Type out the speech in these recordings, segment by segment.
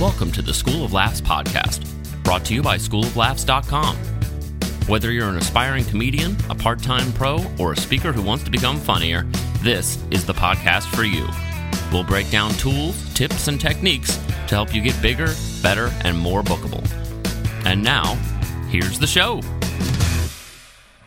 Welcome to the School of Laughs podcast, brought to you by schooloflaughs.com. Whether you're an aspiring comedian, a part time pro, or a speaker who wants to become funnier, this is the podcast for you. We'll break down tools, tips, and techniques to help you get bigger, better, and more bookable. And now, here's the show.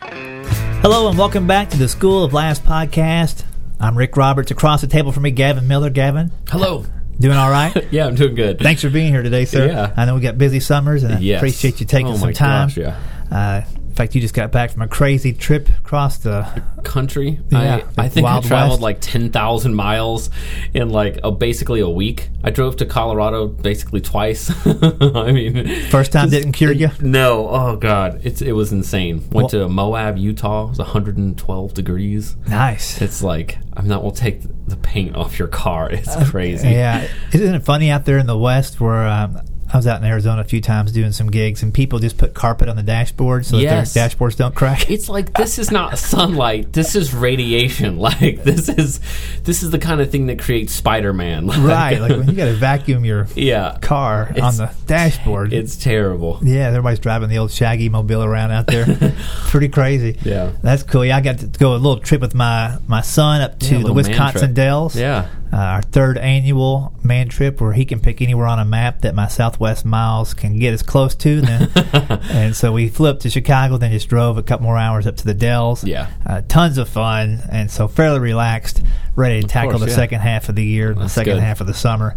Hello and welcome back to the School of Laughs podcast. I'm Rick Roberts. Across the table from me, Gavin Miller. Gavin, Hello. Doing all right? Yeah, I'm doing good. Thanks for being here today, sir. Yeah. I know we got busy summers, and I Yes. appreciate you taking Oh some time. gosh, yeah. Uh, in fact, you just got back from a crazy trip across the. country. Yeah, I, I think I traveled West. like 10,000 miles in like a, basically a week. I drove to Colorado basically twice. I mean, First time didn't cure you? No. Oh god, it's it was insane. Went Well- to Moab, Utah. It was 112 degrees. Nice. It's like I'm not. We'll take the paint off your car. It's crazy. Uh, Yeah, isn't it funny out there in the West where um, I was out in Arizona a few times doing some gigs, and people just put carpet on the dashboard so Yes. that their dashboards don't crack. It's like this is not sunlight. This is radiation. Like this is this is the kind of thing that creates Spider-Man. Like, right, like when you got to vacuum your yeah. car on the dashboard. It's terrible. Yeah, everybody's driving the old Shaggy mobile around out there. Pretty crazy. Yeah. That's cool. Yeah, I got to go a little trip with my, my son up to Yeah, the Wisconsin. Dells. Yeah. Uh, our third annual man trip where he can pick anywhere on a map that my Southwest miles can get as close to. Then, and so we flew up to Chicago, then just drove a couple more hours up to the Dells. Yeah. Uh, tons of fun, and so fairly relaxed, ready to tackle course, the yeah. second half of the year, the second good. half of the summer.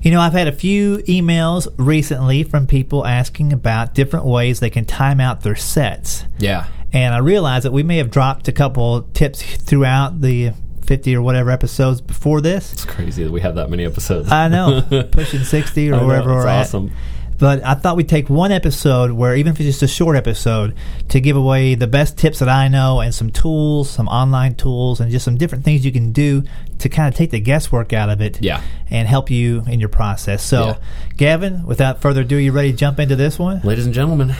You know, I've had a few emails recently from people asking about different ways they can time out their sets. Yeah. And I realized that we may have dropped a couple tips throughout the 50 or whatever episodes before this. It's crazy that we have that many episodes. I know, pushing 60 or know, wherever we're at. awesome. But I thought we'd take one episode where, even if it's just a short episode, to give away the best tips that I know and some tools, some online tools, and just some different things you can do to kind of take the guesswork out of it Yeah. and help you in your process. So, Yeah. Gavin, without further ado, you ready to jump into this one? Ladies and gentlemen,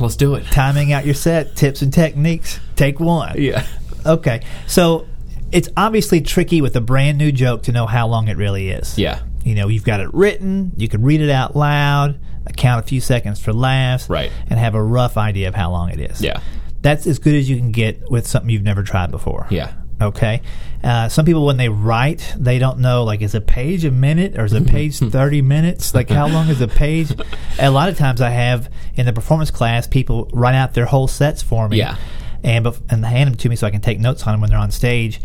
let's do it. Timing out your set, tips and techniques. Take one. Yeah. Okay. So it's obviously tricky with a brand new joke to know how long it really is. Yeah. You know, you've got it written, you can read it out loud, count a few seconds for laughs, Right. and have a rough idea of how long it is. Yeah. That's as good as you can get with something you've never tried before. Yeah. Okay. Uh, some people, when they write, they don't know, like, is a page a minute or is a page 30 minutes? Like, how long is a page? a lot of times I have in the performance class, people write out their whole sets for me. Yeah. And, and hand them to me so I can take notes on them when they're on stage.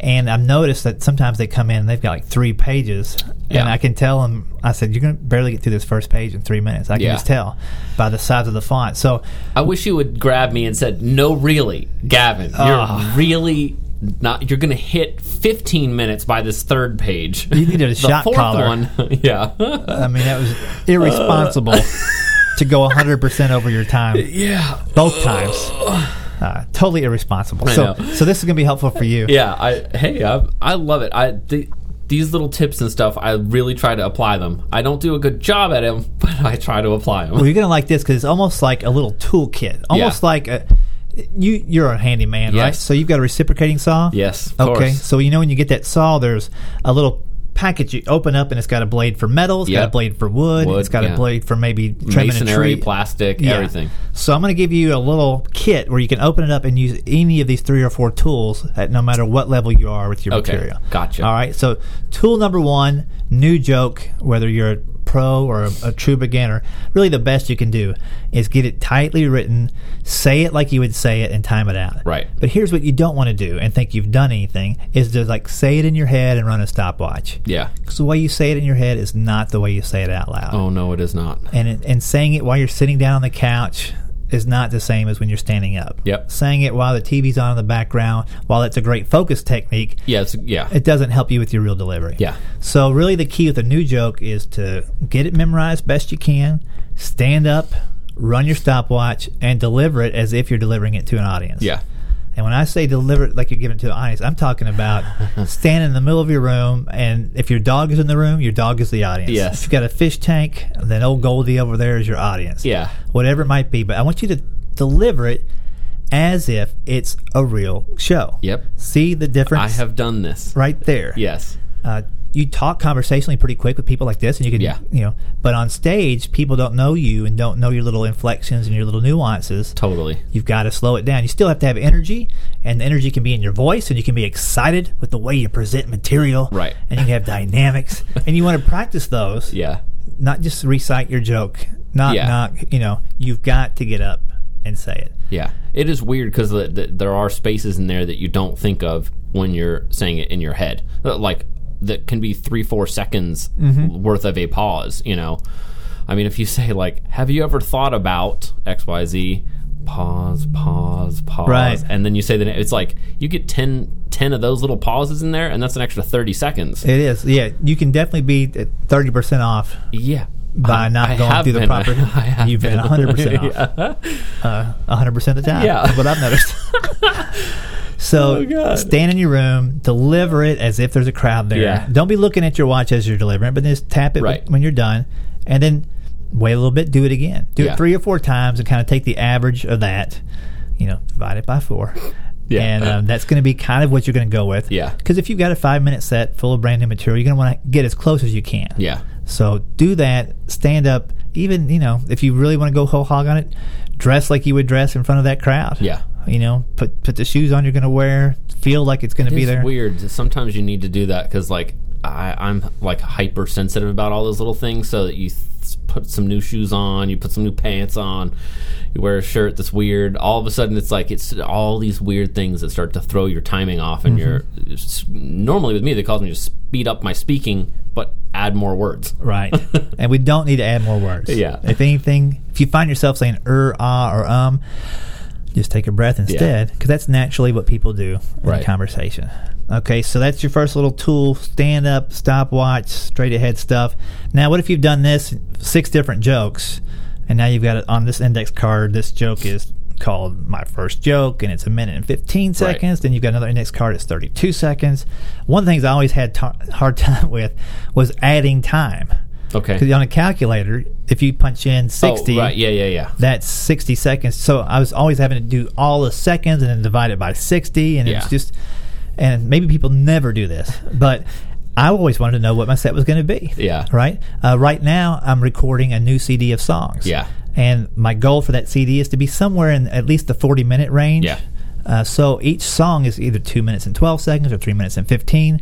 And I've noticed that sometimes they come in and they've got like three pages. Yeah. And I can tell them, I said, you're going to barely get through this first page in three minutes. I can Yeah. just tell by the size of the font. So, I wish you would grab me and said, "No, really, Gavin, you're Ah. really not. You're going to hit 15 minutes by this third page. You needed a shot collar. one, yeah, I mean, that was irresponsible to go 100% over your time yeah, both times. Uh, totally irresponsible. I so, know. so this is going to be helpful for you. yeah. I hey, I, I love it. I the, these little tips and stuff. I really try to apply them. I don't do a good job at them, but I try to apply them. Well, you're going to like this because it's almost like a little toolkit, almost like a. You you're a handyman, right? Yes. So you've got a reciprocating saw. yes, Okay. course. So you know when you get that saw, there's a little package you open up, and it's got a blade for metal, it's got a blade for wood, Wood, it's got yeah. a blade for maybe trimming a Masonry, tree. plastic, Yeah. everything. So I'm going to give you a little kit where you can open it up and use any of these three or four tools at no matter what level you are with your Okay, material. gotcha. All right. So tool number one, new joke, whether you're pro or a, a true beginner, really the best you can do is get it tightly written, say it like you would say it, and time it out. Right. But here's what you don't want to do and think you've done anything is to like say it in your head and run a stopwatch. Yeah. Because the way you say it in your head is not the way you say it out loud Oh no, it is not. and and saying it while you're sitting down on the couch is not the same as when you're standing up. Yep. Saying it while the TV's on in the background, while it's a great focus technique, Yeah, yeah, it doesn't help you with your real delivery. yeah, So really the key with a new joke is to get it memorized best you can, stand up, run your stopwatch, and deliver it as if you're delivering it to an audience. yeah. And when I say deliver it like you're giving it to the audience, I'm talking about standing in the middle of your room, and if your dog is in the room, your dog is the audience. Yes. If you've got a fish tank, then old Goldie over there is your audience. Yeah. Whatever it might be. But I want you to deliver it as if it's a real show. Yep. See the difference? I have done this. right there. Yes. Uh, you talk conversationally pretty quick with people like this, and you can, Yeah. you know. But on stage, people don't know you and don't know your little inflections and your little nuances. Totally. You've got to slow it down. You still have to have energy, and the energy can be in your voice, and you can be excited with the way you present material, Right. And you have dynamics, and you want to practice those, Yeah. not just recite your joke. Not Yeah. knock. You know, you've got to get up and say it. Yeah, it is weird because the, the, there are spaces in there that you don't think of when you're saying it in your head. Like that can be three, four seconds Mm-hmm. worth of a pause. You know, I mean, if you say like, "Have you ever thought about X, Y, Z?" Pause, pause, pause, Right. and then you say that it's like you get 10, 10 of those little pauses in there, and that's an extra thty seconds. It is. Yeah, you can definitely be thirty percent off yeah, by I- not I going through the proper. I You've been been. hundred percent off. Yeah. hundred percent of the time. Yeah. That's what I've noticed. so Oh, stand in your room, deliver it as if there's a crowd there. Yeah. Don't be looking at your watch as you're delivering, but just tap it Right. when you're done, and then wait a little bit. Do it again. Do Yeah. it three or four times, and kind of take the average of that. You know, divide it by four. Yeah. And um, that's going to be kind of what you're going to go with. Yeah. Because if you've got a five minute set full of brand new material, you're going to want to get as close as you can. yeah, So do that. Stand up. Even you know, if you really want to go whole hog on it, dress like you would dress in front of that crowd. Yeah. You know, put put the shoes on you're going to wear. Feel like it's going to be there. weird. Sometimes you need to do that because, like, I, I'm like hypersensitive about all those little things. So that you th- put some new shoes on, you put some new pants on, you wear a shirt that's weird. All of a sudden, it's like it's all these weird things that start to throw your timing off. And you're normally with me, they cause me to speed up my speaking, but add more words. Right. and we don't need to add more words. Yeah. If anything, if you find yourself saying er, ah, or um, just take a breath instead, because that's naturally what people do in Right. a conversation. Okay, so that's your first little tool stand up, stopwatch, straight ahead stuff. Now, what if you've done this six different jokes, and now you've got it on this index card? This joke is called My First Joke, and it's a minute and 15 seconds. Then you've got another index card, it's 32 seconds. One of the things I always had ta hard time with was adding time. Okay. Because on a calculator, if you punch in 60, Oh, right. Yeah, yeah, yeah. that's 60 seconds. So I was always having to do all the seconds and then divide it by 60. And Yeah. it's just, and maybe people never do this, but I always wanted to know what my set was going to be. Yeah. Right? Uh, right now, I'm recording a new CD of songs. Yeah. And my goal for that CD is to be somewhere in at least the 40 minute range. Yeah. Uh, so each song is either two minutes and 12 seconds or three minutes and 15.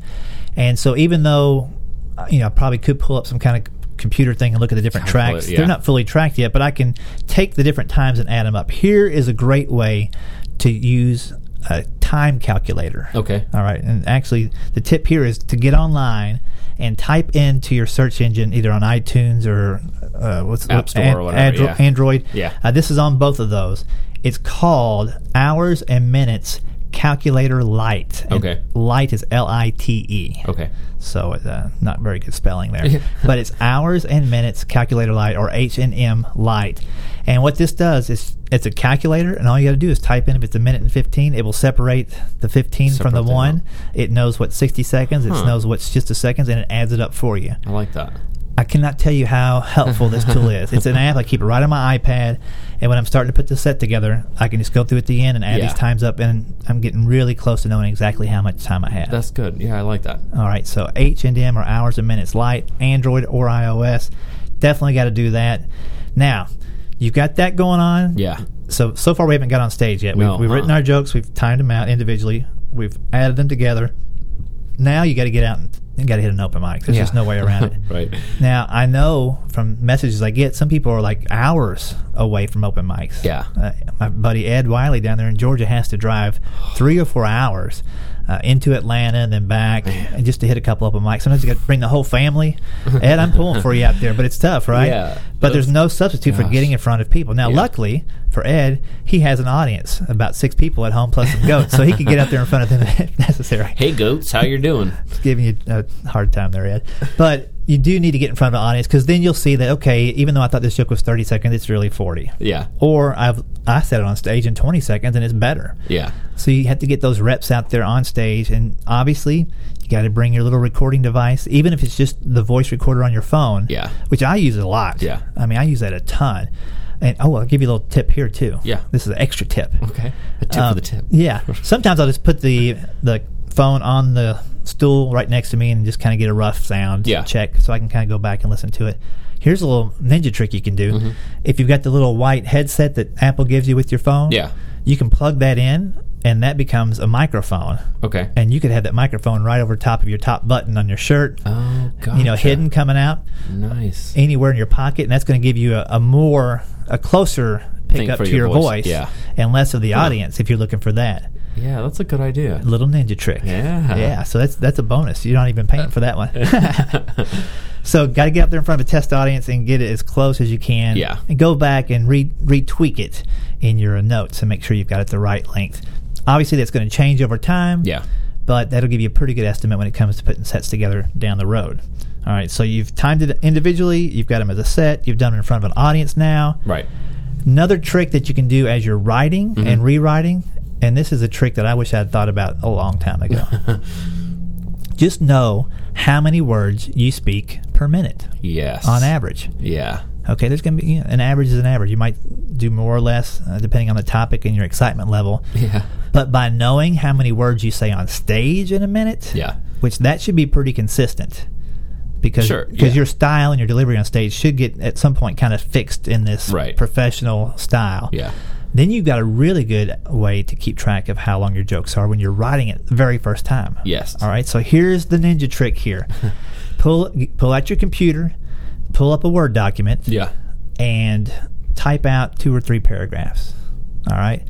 And so even though, uh, you know, I probably could pull up some kind of computer thing and look at the different tracks, yeah. they're not fully tracked yet, but I can take the different times and add them up. Here is a great way to use a time calculator. Okay. All right. And actually, the tip here is to get online and type into your search engine, either on iTunes or uh, what's App Store or whatever, yeah. Android. Yeah. Uh, this is on both of those. It's called Hours and Minutes Calculator light. Okay. Light is L I T E. Okay. So uh, not very good spelling there, but it's hours and minutes calculator light or H and M light. And what this does is it's a calculator, and all you got to do is type in if it's a minute and fifteen. It will separate the fifteen from the Separate one. out. It knows what's sixty seconds. It knows what's just a seconds, and it adds it up for you. I like that. I cannot tell you how helpful this tool is. It's an app. I keep it right on my iPad, and when I'm starting to put the set together, I can just go through at the end and add Yeah. these times up, and I'm getting really close to knowing exactly how much time I have. That's good. Yeah, I like that. All right, so H and M or hours and minutes light, Android or iOS. Definitely got to do that. Now, you've got that going on. Yeah. So so far we haven't got on stage yet. We've, No, we've written uh-uh. our jokes. We've timed them out individually. We've added them together. Now you got to get out and you got to hit an open mic. There's Yeah. just no way around it. Right. Now I know from messages I get, some people are like hours away from open mics. Yeah. Uh, my buddy Ed Wiley down there in Georgia has to drive three or four hours uh, into Atlanta and then back, and just to hit a couple open mics. Sometimes you got to bring the whole family. Ed, I'm pulling for you out there, but it's tough, right? Yeah. But there's no substitute for getting in front of people. Now, Yeah. luckily for Ed, he has an audience, about six people at home plus some goats, so he can get out there in front of them if necessary Hey, goats, how you doing? giving you a hard time there, Ed. But you do need to get in front of an audience because then you'll see that okay, even though I thought this joke was thirty seconds, it's really forty. Yeah. Or I've I said it on stage in twenty seconds and it's better. Yeah. So you have to get those reps out there on stage, and obviously you got to bring your little recording device, even if it's just the voice recorder on your phone. Yeah. Which I use a lot. Yeah. I mean, I use that a ton. And oh, I'll give you a little tip here too. Yeah. This is an extra tip. Okay. A tip Um, for the tip. Yeah. Sometimes I'll just put the the phone on the stool right next to me and just kind of get a rough sound Yeah. check so I can kind of go back and listen to it. Here's a little ninja trick you can do. Mm-hmm. If you've got the little white headset that Apple gives you with your phone, Yeah. you can plug that in and that becomes a microphone. Okay. And you could have that microphone right over top of your top button on your shirt, Oh, gotcha. you know, hidden coming out Nice. anywhere in your pocket, and that's going to give you a, a more, a closer pickup to your your voice, voice, yeah. and less of the audience if you're looking for that Yeah, that's a good idea. little ninja trick. Yeah. yeah. So that's that's a bonus. You're not even paying for that one. so got to get up there in front of a test audience and get it as close as you can. Yeah. And go back and re retweak it in your notes and make sure you've got it the right length. Obviously, that's going to change over time. Yeah. But that'll give you a pretty good estimate when it comes to putting sets together down the road. All right. So you've timed it individually. You've got them as a set. You've done it in front of an audience now. Right. Another trick that you can do as you're writing Mm-hmm. and rewriting, and this is a trick that I wish I'd thought about a long time ago. Just know how many words you speak per minute Yes. on average. Yeah. Okay, there's going to be you know, an average is an average. You might do more or less uh, depending on the topic and your excitement level. Yeah. But by knowing how many words you say on stage in a minute, Yeah. which that should be pretty consistent because Sure, because yeah. your style and your delivery on stage should get at some point kind of fixed in this Right. professional style. Yeah. Then you've got a really good way to keep track of how long your jokes are when you're writing it the very first time. Yes. All right. So here's the ninja trick here. pull pull out your computer, pull up a Word document, Yeah. and type out two or three paragraphs. All right.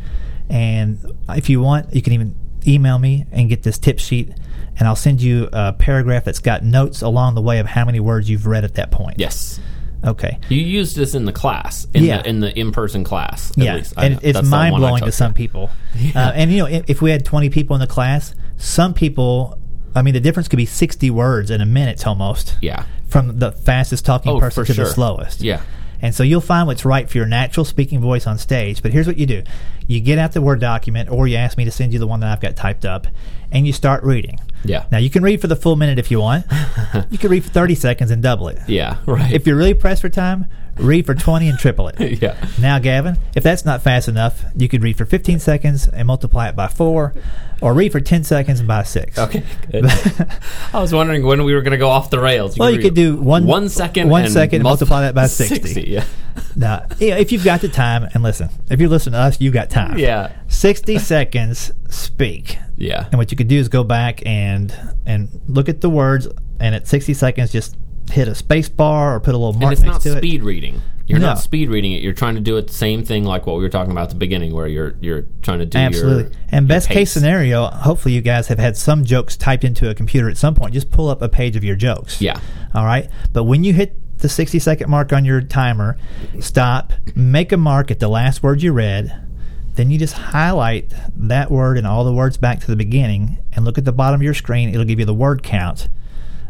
And if you want, you can even email me and get this tip sheet, and I'll send you a paragraph that's got notes along the way of how many words you've read at that point. Yes. Okay. You used this in the class, in Yeah. the in the in person class. At yeah, least. And know. it's That's the one I mind blowing to some people. Uh, and you know, if, if we had twenty people in the class, some people, I mean, the difference could be sixty words in a minute almost. Yeah. From the fastest talking Oh, person to sure. the slowest. Yeah. And so you'll find what's right for your natural speaking voice on stage. But here's what you do you get out the Word document, or you ask me to send you the one that I've got typed up, and you start reading. Yeah. Now, you can read for the full minute if you want. you can read for 30 seconds and double it. Yeah. Right. If you're really pressed for time, read for 20 and triple it. yeah. Now, Gavin, if that's not fast enough, you could read for 15 seconds and multiply it by four, or read for 10 seconds and by six. Okay. Good. I was wondering when we were going to go off the rails. Well, you could do one- one second, one and second and multiply that by 60. 60 yeah. Now, yeah, if you've got the time, and listen, if you listen to us, you've got time. Yeah. 60 seconds, speak. Yeah. And what you could do is go back and and look at the words, and at 60 seconds, just hit a space bar or put a little mark And it's next not to speed reading. You're No. not speed reading it. You're trying to do it the same thing like what we were talking about at the beginning, where you're you're trying to do it. your Absolutely. and best case scenario, hopefully you guys have had some jokes typed into a computer at some point. Just pull up a page of your jokes. Yeah. All right. But when you hit the 60 second mark on your timer, stop, make a mark at the last word you read. Then you just highlight that word and all the words back to the beginning and look at the bottom of your screen. It'll give you the word count.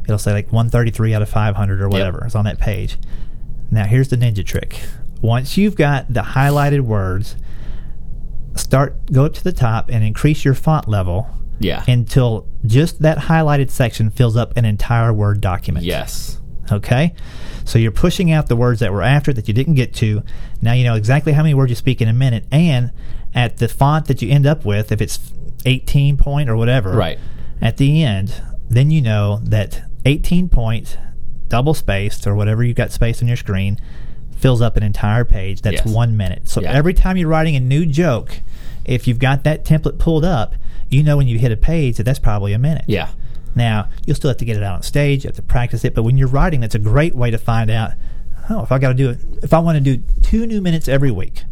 It'll say like 133 out of 500 or whatever is on that page. Now, here's the ninja trick. Once you've got the highlighted words, start go up to the top and increase your font level Yeah. until just that highlighted section fills up an entire Word document. yes. Okay? So you're pushing out the words that were after that you didn't get to. Now you know exactly how many words you speak in a minute. And at the font that you end up with, if it's 18 point or whatever, Right. at the end, then you know that 18 point, double spaced, or whatever you've got spaced on your screen, fills up an entire page. That's Yes. one minute. So Yeah. every time you're writing a new joke, if you've got that template pulled up, you know when you hit a page that that's probably a minute. Yeah. Now, you'll still have to get it out on stage, you have to practice it, but when you're writing, that's a great way to find out, oh, if I got to do it, if I want to do two new minutes every week,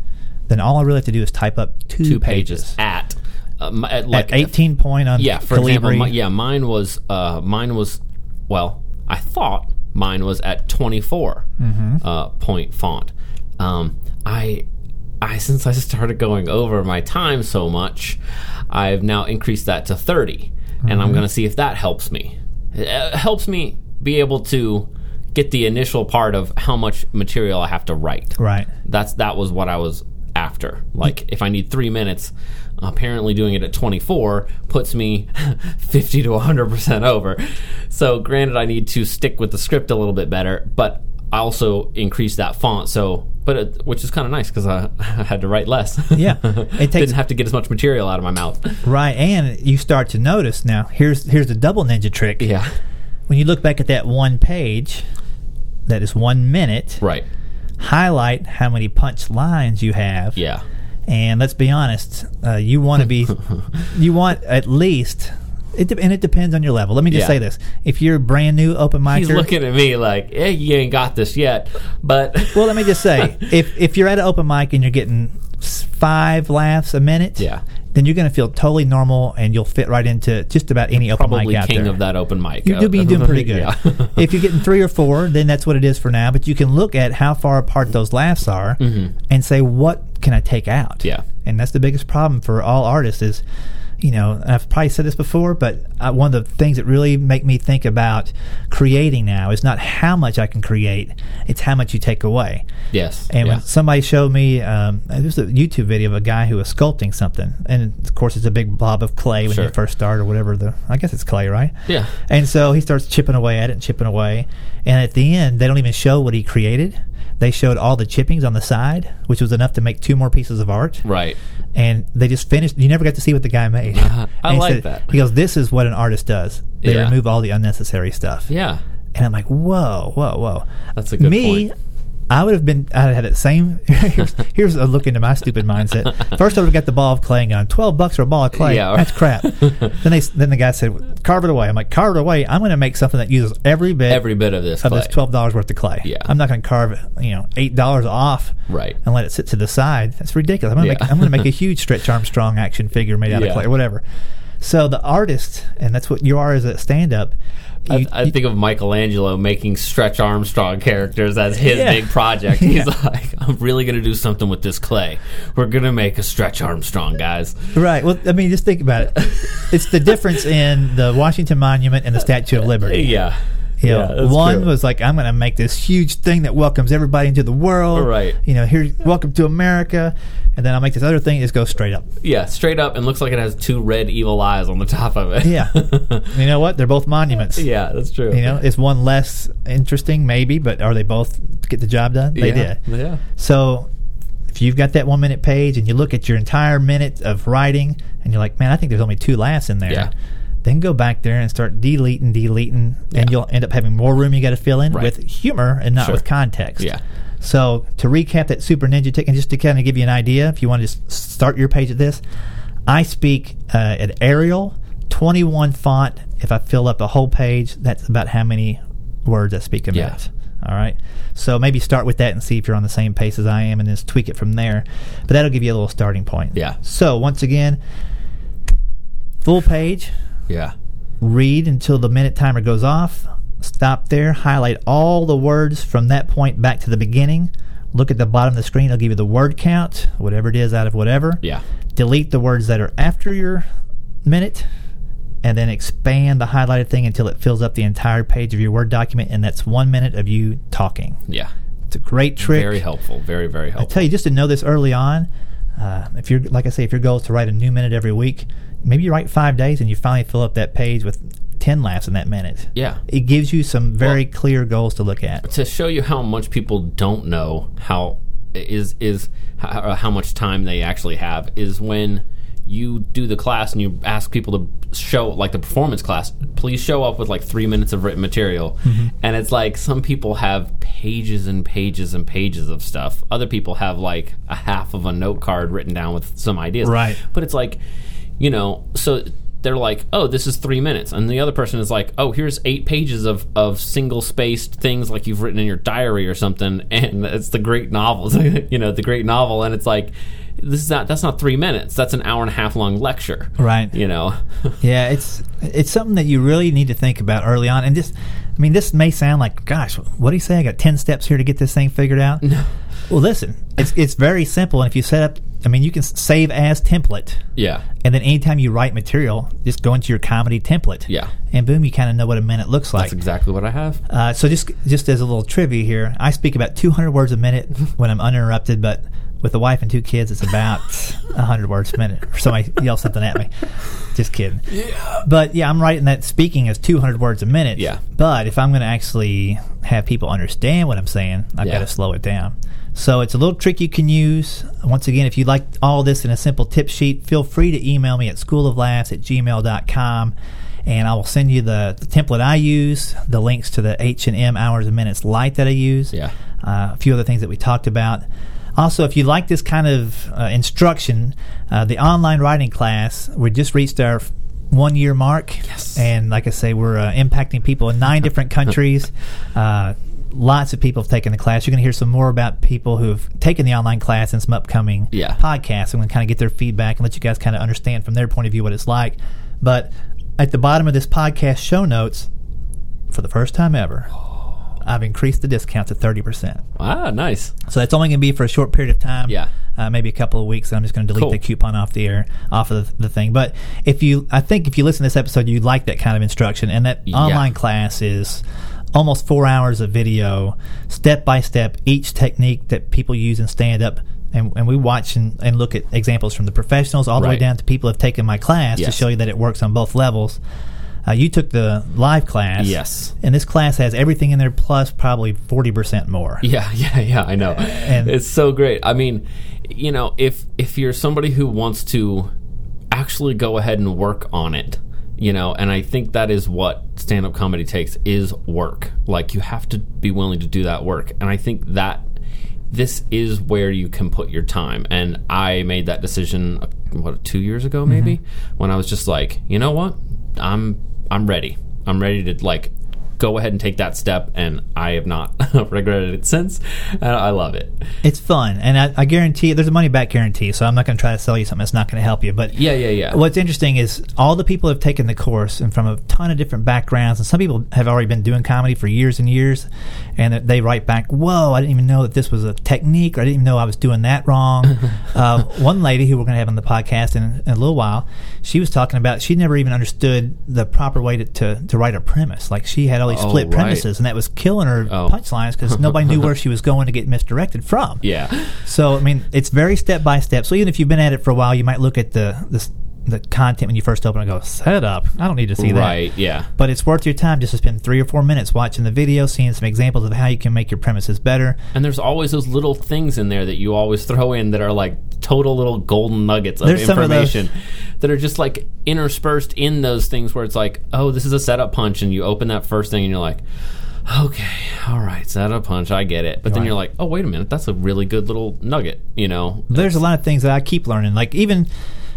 then all I really have to do is type up two, Two pages at, uh, m- at like At 18 point on Yeah, for example, Calibri. mi- yeah, mine was uh, mine was well, I thought mine was at 24 Mm-hmm. uh, point font. Um, I I since I started going over my time so much, I've now increased that to 30, and Mm-hmm. I'm going to see if that helps me. It uh, helps me be able to get the initial part of how much material I have to write. Right. That's that was what I was after. Like if I need three minutes, apparently doing it at 24 puts me 50 to 100 percent over. So granted, I need to stick with the script a little bit better, but I also increased that font. So, but it, which is kind of nice because I, I had to write less. Yeah. It takes- didn't have to get as much material out of my mouth. Right, and you start to notice now. Here's here's the double ninja trick. Yeah, When you look back at that one page, that is one minute. right. Highlight how many punch lines you have. Yeah, And let's be honest, uh, you want to be, you want at least. It de- and it depends on your level. Let me just Yeah. say this: if you're brand new open micer, he's looking at me like, "Hey, you ain't got this yet." But well, let me just say, if if you're at an open mic and you're getting five laughs a minute, Yeah. then you're going to feel totally normal and you'll fit right into just about any open probably mic out king there. of that open mic. You- You'll be doing pretty good. yeah. if you're getting three or four, then that's what it is for now. But you can look at how far apart those laughs are and say, what can I take out? Mm-hmm. Yeah. And that's the biggest problem for all artists is, you know, and I've probably said this before, but uh, one of the things that really make me think about creating now is not how much I can create, it's how much you take away. yes. And yeah. when somebody showed me, um, there's a YouTube video of a guy who was sculpting something, and of course it's a big blob of clay when Sure. you first start, or whatever the. I guess it's clay, right? Yeah. And so he starts chipping away at it and chipping away, and at the end they don't even show what he created. They showed all the chippings on the side, which was enough to make two more pieces of art. Right. And they just finished. You never got to see what the guy made. Uh-huh. I like said- that. He goes, "This is what an artist does. They Yeah. remove all the unnecessary stuff." Yeah. And I'm like, "Whoa, whoa, whoa!" That's a good me, point. I would have been. I would have had that same. here's, here's a look into my stupid mindset. First, I would have got the ball of clay and gone twelve bucks for a ball of clay. Yeah. That's crap. then they. Then the guy said, "Carve it away." I'm like, "Carve it away." I'm going to make something that uses every bit Every bit of this. of clay. this twelve dollars worth of clay. Yeah. I'm not going to carve you know eight dollars off. Right. And let it sit to the side. That's ridiculous. I'm going to Yeah. make. I'm going to make a huge Stretch Armstrong action figure made out Yeah. of clay or whatever. So the artist, and that's what you are as a stand-up. I, I think of Michelangelo making Stretch Armstrong characters as his Yeah. big project. He's Yeah. like, I'm really going to do something with this clay. We're going to make a Stretch Armstrong, guys. Right. Well, I mean, just think about it. It's the difference in the Washington Monument and the Statue of Liberty. Yeah. You know, yeah, one true. was like, I'm going to make this huge thing that welcomes everybody into the world. Right. You know, here, welcome to America. And then I'll make this other thing just go straight up. Yeah, straight up and looks like it has two red evil eyes on the top of it. Yeah. you know what? They're both monuments. yeah, that's true. You know, is one less interesting? Maybe, but are they both get the job done? They yeah. did. Yeah. So if you've got that one minute page and you look at your entire minute of writing and you're like, man, I think there's only two laughs in there. Yeah. Then go back there and start deleting, deleting, Yeah. and you'll end up having more room you got to fill in Right. with humor and not Sure. with context. Yeah. So to recap that Super Ninja Tick, and just to kind of give you an idea, if you want to just start your page at this, I speak uh, at Arial, 21 font. If I fill up a whole page, that's about how many words I speak a Yeah. All right. So maybe start with that and see if you're on the same pace as I am, and just tweak it from there. But that'll give you a little starting point. Yeah. So once again, full page Yeah. read until the minute timer goes off. Stop there. Highlight all the words from that point back to the beginning. Look at the bottom of the screen. It'll give you the word count, whatever it is out of whatever. Yeah. Delete the words that are after your minute, and then expand the highlighted thing until it fills up the entire page of your Word document, and that's one minute of you talking. Yeah. It's a great trick. Very helpful. Very, very helpful. I tell you, just to know this early on, uh, if you're like I say, if your goal is to write a new minute every week, maybe you write five days and you finally fill up that page with ten laughs in that minute. Yeah. It gives you some very Well- clear goals to look at. to show you how much people don't know how is is how, how much time they actually have is when you do the class and you ask people to show like the performance class please show up with like three minutes of written material. Mm-hmm. And it's like some people have pages and pages and pages of stuff. Other people have like a half of a note card written down with some ideas. Right. but it's like you know so they're like oh this is three minutes. And the other person is like oh here's eight pages of, of single spaced things like you've written in your diary or something. And it's the great novels you know the great novel. And it's like this is not that's not three minutes that's an hour and a half long lecture Right. you know Yeah, it's it's something that you really need to think about early on. And just, I mean, this may sound like, gosh, what do you say? I got ten steps here to get this thing figured out. No. Well, listen, it's it's very simple. And if you set up, I mean, you can save as template. yeah And then anytime you write material, just go into your comedy template. Yeah. And boom, you kind of know what a minute looks like. that's exactly what i have Uh, so just just as a little trivia here, I speak about 200 words a minute when I'm uninterrupted. But with a wife and two kids, it's about hundred words a minute. Or somebody yells something at me. Just kidding. Yeah. But yeah, I'm writing that speaking is 200 words a minute. Yeah. But if I'm going to actually have people understand what I'm saying, I've Yeah. got to slow it down. So it's a little trick you can use. Once again, if you like all this in a simple tip sheet, feel free to email me at schooloflaughs at gmail.com and I will send you the, the template I use, the links to the H&M hours and minutes light that I use, Yeah. uh, a few other things that we talked about. Also, if you like this kind of uh, instruction, uh, the online writing class, we just reached our one year mark. Yes. And like I say, we're uh, impacting people in nine different countries. Uh, lots of people have taken the class. You're going to hear some more about people who've taken the online class and some upcoming Yeah. podcasts. I'm going to kind of get their feedback and let you guys kind of understand from their point of view what it's like. But at the bottom of this podcast show notes, for the first time ever, I've increased the discount to 30%. Ah, nice. So that's only going to be for a short period of time. Yeah. Uh, maybe a couple of weeks. And I'm just going to delete Cool. the coupon off the air, off of the, the thing. But if you, I think if you listen to this episode, you like that kind of instruction. And that Yeah. online class is almost four hours of video, step by step, each technique that people use in stand up. And, and we watch and, and look at examples from the professionals all the way down to people who have taken my class to show you that it works on both levels. Uh, you took the live class. Yes. And this class has everything in there plus probably 40% more. Yeah, yeah, yeah. I know. And- it's so great. I mean, you know, if if you're somebody who wants to actually go ahead and work on it, you know, and I think that is what stand up comedy takes is work. Like you have to be willing to do that work. And I think that this is where you can put your time. And I made that decision uh, what 2 years ago maybe when I was just like, you know what? I'm I'm ready. I'm ready to like go ahead and take that step and I have not regretted it since. And I love it. It's fun, and I, I guarantee there's a money back guarantee. So I'm not going to try to sell you something that's not going to help you. But Yeah, yeah, yeah. what's interesting is all the people have taken the course and from a ton of different backgrounds, and some people have already been doing comedy for years and years, and they write back, "Whoa, I didn't even know that this was a technique, or I didn't even know I was doing that wrong." uh, one lady who we're going to have on the podcast in, in a little while, she was talking about she never even understood the proper way to, to, to write a premise. Like she had all these Oh, split right. premises, and that was killing her Oh. punchlines because nobody knew where she was going to get misdirected from. Yeah. So I mean, it's very step by step. So even if you've been at it for a while, you might look at the the, the content when you first open and go, "Set up." I don't need to see that. Right, yeah. But it's worth your time just to spend three or four minutes watching the video, seeing some examples of how you can make your premises better. And there's always those little things in there that you always throw in that are like total little golden nuggets of There's some of information that are just like interspersed in those things where it's like, oh, this is a setup punch, and you open that first thing and you're like, okay, all right, setup punch, I get it. But then you're like, oh, wait a minute, that's a really good little nugget, you know? There's a lot of things that I keep learning. Like even,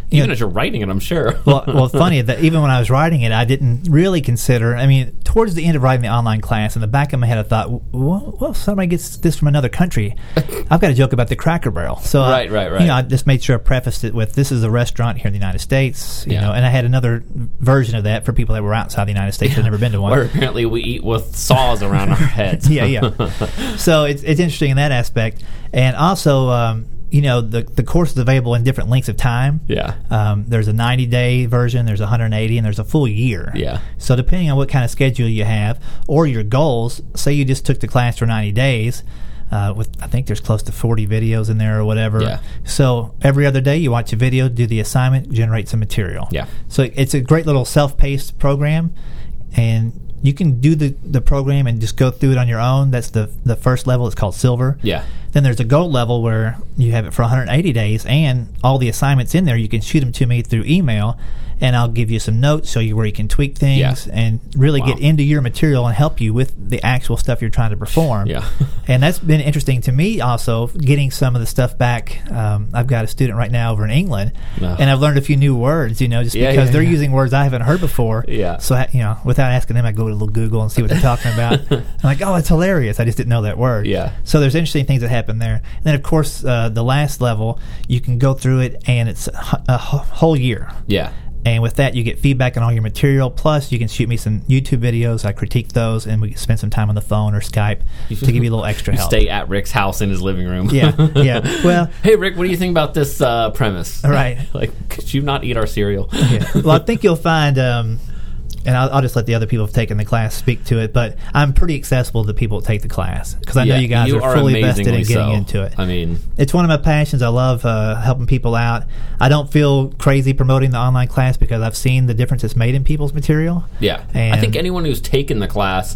Even know, as you're writing it, I'm sure. well, well, funny that even when I was writing it, I didn't really consider. I mean, towards the end of writing the online class, in the back of my head, I thought, well, well somebody gets this from another country. I've got a joke about the Cracker Barrel. So, I- Right, right, right. You know, I just made sure I prefaced it with, "This is a restaurant here in the United States." You Yeah. know, and I had another version of that for people that were outside the United States that had never been to one. Where apparently we eat with saws around our heads. yeah, yeah. so it's it's interesting in that aspect, and also, um, you know, the the course is available in different lengths of time. Yeah. Um, there's a 90 day version, there's a 180, and there's a full year. Yeah. So depending on what kind of schedule you have or your goals, say you just took the class for 90 days. Uh, with I think there's close to 40 videos in there or whatever. Yeah. So every other day you watch a video, do the assignment, generate some material. Yeah. So it's a great little self-paced program, and you can do the, the program and just go through it on your own. That's the the first level. It's called silver. Yeah. Then there's a gold level where you have it for 180 days, and all the assignments in there you can shoot them to me through email, and I'll give you some notes, show you where you can tweak things, Yeah. and really Wow. get into your material and help you with the actual stuff you're trying to perform. Yeah. and that's been interesting to me also getting some of the stuff back. Um, I've got a student right now over in England, Oh. and I've learned a few new words, you know, just Yeah, because yeah, they're using words I haven't heard before. Yeah. So I, you know, without asking them, I go to a little Google and see what they're talking about. I'm like, oh, it's hilarious. I just didn't know that word. Yeah. So there's interesting things that happen there. And then, of course, uh, the last level, you can go through it, and it's a, a whole year. Yeah. And with that, you get feedback on all your material. Plus, you can shoot me some YouTube videos. I critique those, and we can spend some time on the phone or Skype to give you a little extra help. stay at Rick's house in his living room. Yeah, yeah. Well- hey Rick, what do you think about this uh, premise? Right. like, could you not eat our cereal? yeah. Well, I think you'll find um, and I'll, I'll just let the other people who've taken the class speak to it. But I'm pretty accessible to people that take the class because I know you guys you are are fully vested in getting so. into it. I mean, it's one of my passions. I love uh, helping people out. I don't feel crazy promoting the online class because I've seen the difference it's made in people's material. Yeah, and I think anyone who's taken the class,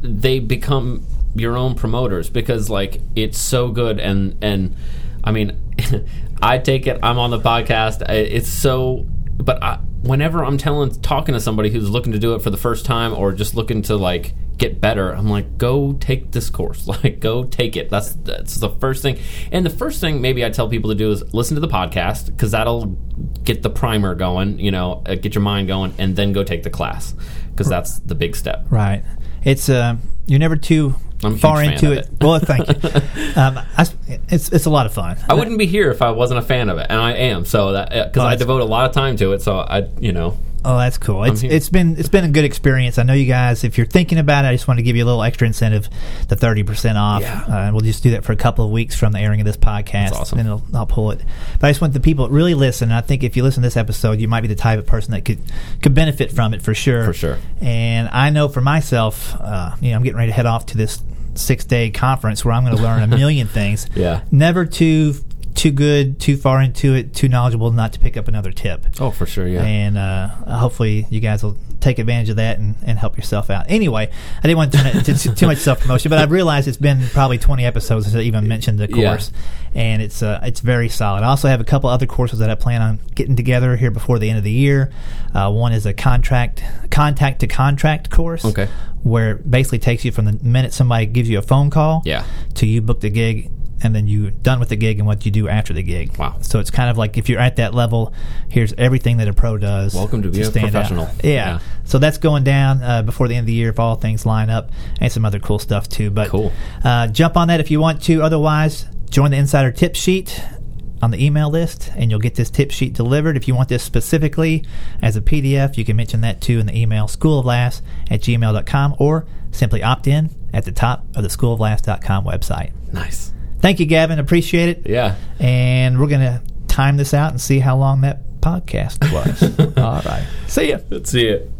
they become your own promoters because like it's so good and and I mean, I take it. I'm on the podcast. It's so, but I, whenever I'm telling talking to somebody who's looking to do it for the first time or just looking to like get better, I'm like, go take this course. Like, go take it. That's that's the first thing. And the first thing maybe I tell people to do is listen to the podcast because that'll get the primer going. You know, uh, get your mind going, and then go take the class because that's the big step. Right. It's uh, you're never too I'm far into it. it. Well, thank you. um, I, it's it's a lot of fun. I wouldn't be here if I wasn't a fan of it, and I am. So that because Oh, I devote a lot of time to it, so I, you know, Oh, that's cool. It's it's been it's been a good experience. I know you guys. If you're thinking about it, I just want to give you a little extra incentive, the thirty percent off. Yeah. Uh, we'll just do that for a couple of weeks from the airing of this podcast. That's awesome. And I'll pull it. But I just want the people that really listen. I think if you listen to this episode, you might be the type of person that could could benefit from it for sure. For sure. And I know for myself, uh, you know, I'm getting ready to head off to this six day conference where I'm going to learn a million things. Yeah. Never too too good, too far into it, too knowledgeable not to pick up another tip oh for sure, yeah. and uh, hopefully you guys will take advantage of that and, and help yourself out. Anyway, I didn't want to turn it into too- much self promotion, but I've realized it's been probably 20 episodes since I even mentioned the Yeah. course, and it's uh, it's very solid. I also have a couple other courses that I plan on getting together here before the end of the year. Uh, one is a contract contact to contract course, Okay. where it basically takes you from the minute somebody gives you a phone call, Yeah. to you book the gig and then you done with the gig and what you do after the gig. Wow. So it's kind of like if you're at that level, here's everything that a pro does. Welcome to be a professional. Yeah. Yeah. So that's going down uh, before the end of the year if all things line up and some other cool stuff too. But Cool. uh, jump on that if you want to. Otherwise, join the insider tip sheet on the email list and you'll get this tip sheet delivered. If you want this specifically as a PDF, you can mention that too in the email schooloflaughs at gmail.com or simply opt in at the top of the schooloflaughs.com website. nice. Thank you, Gavin. Appreciate it. Yeah. And we're going to time this out and see how long that podcast was. All right. See ya. Let's see it.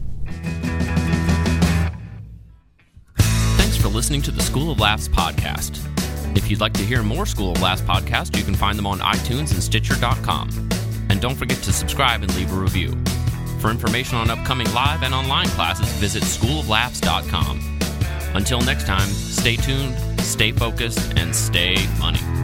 Thanks for listening to the School of Laughs podcast. If you'd like to hear more School of Laughs podcasts, you can find them on iTunes and Stitcher.com. And don't forget to subscribe and leave a review. For information on upcoming live and online classes, visit schooloflaughs.com. Until next time, stay tuned, stay focused, and stay funny.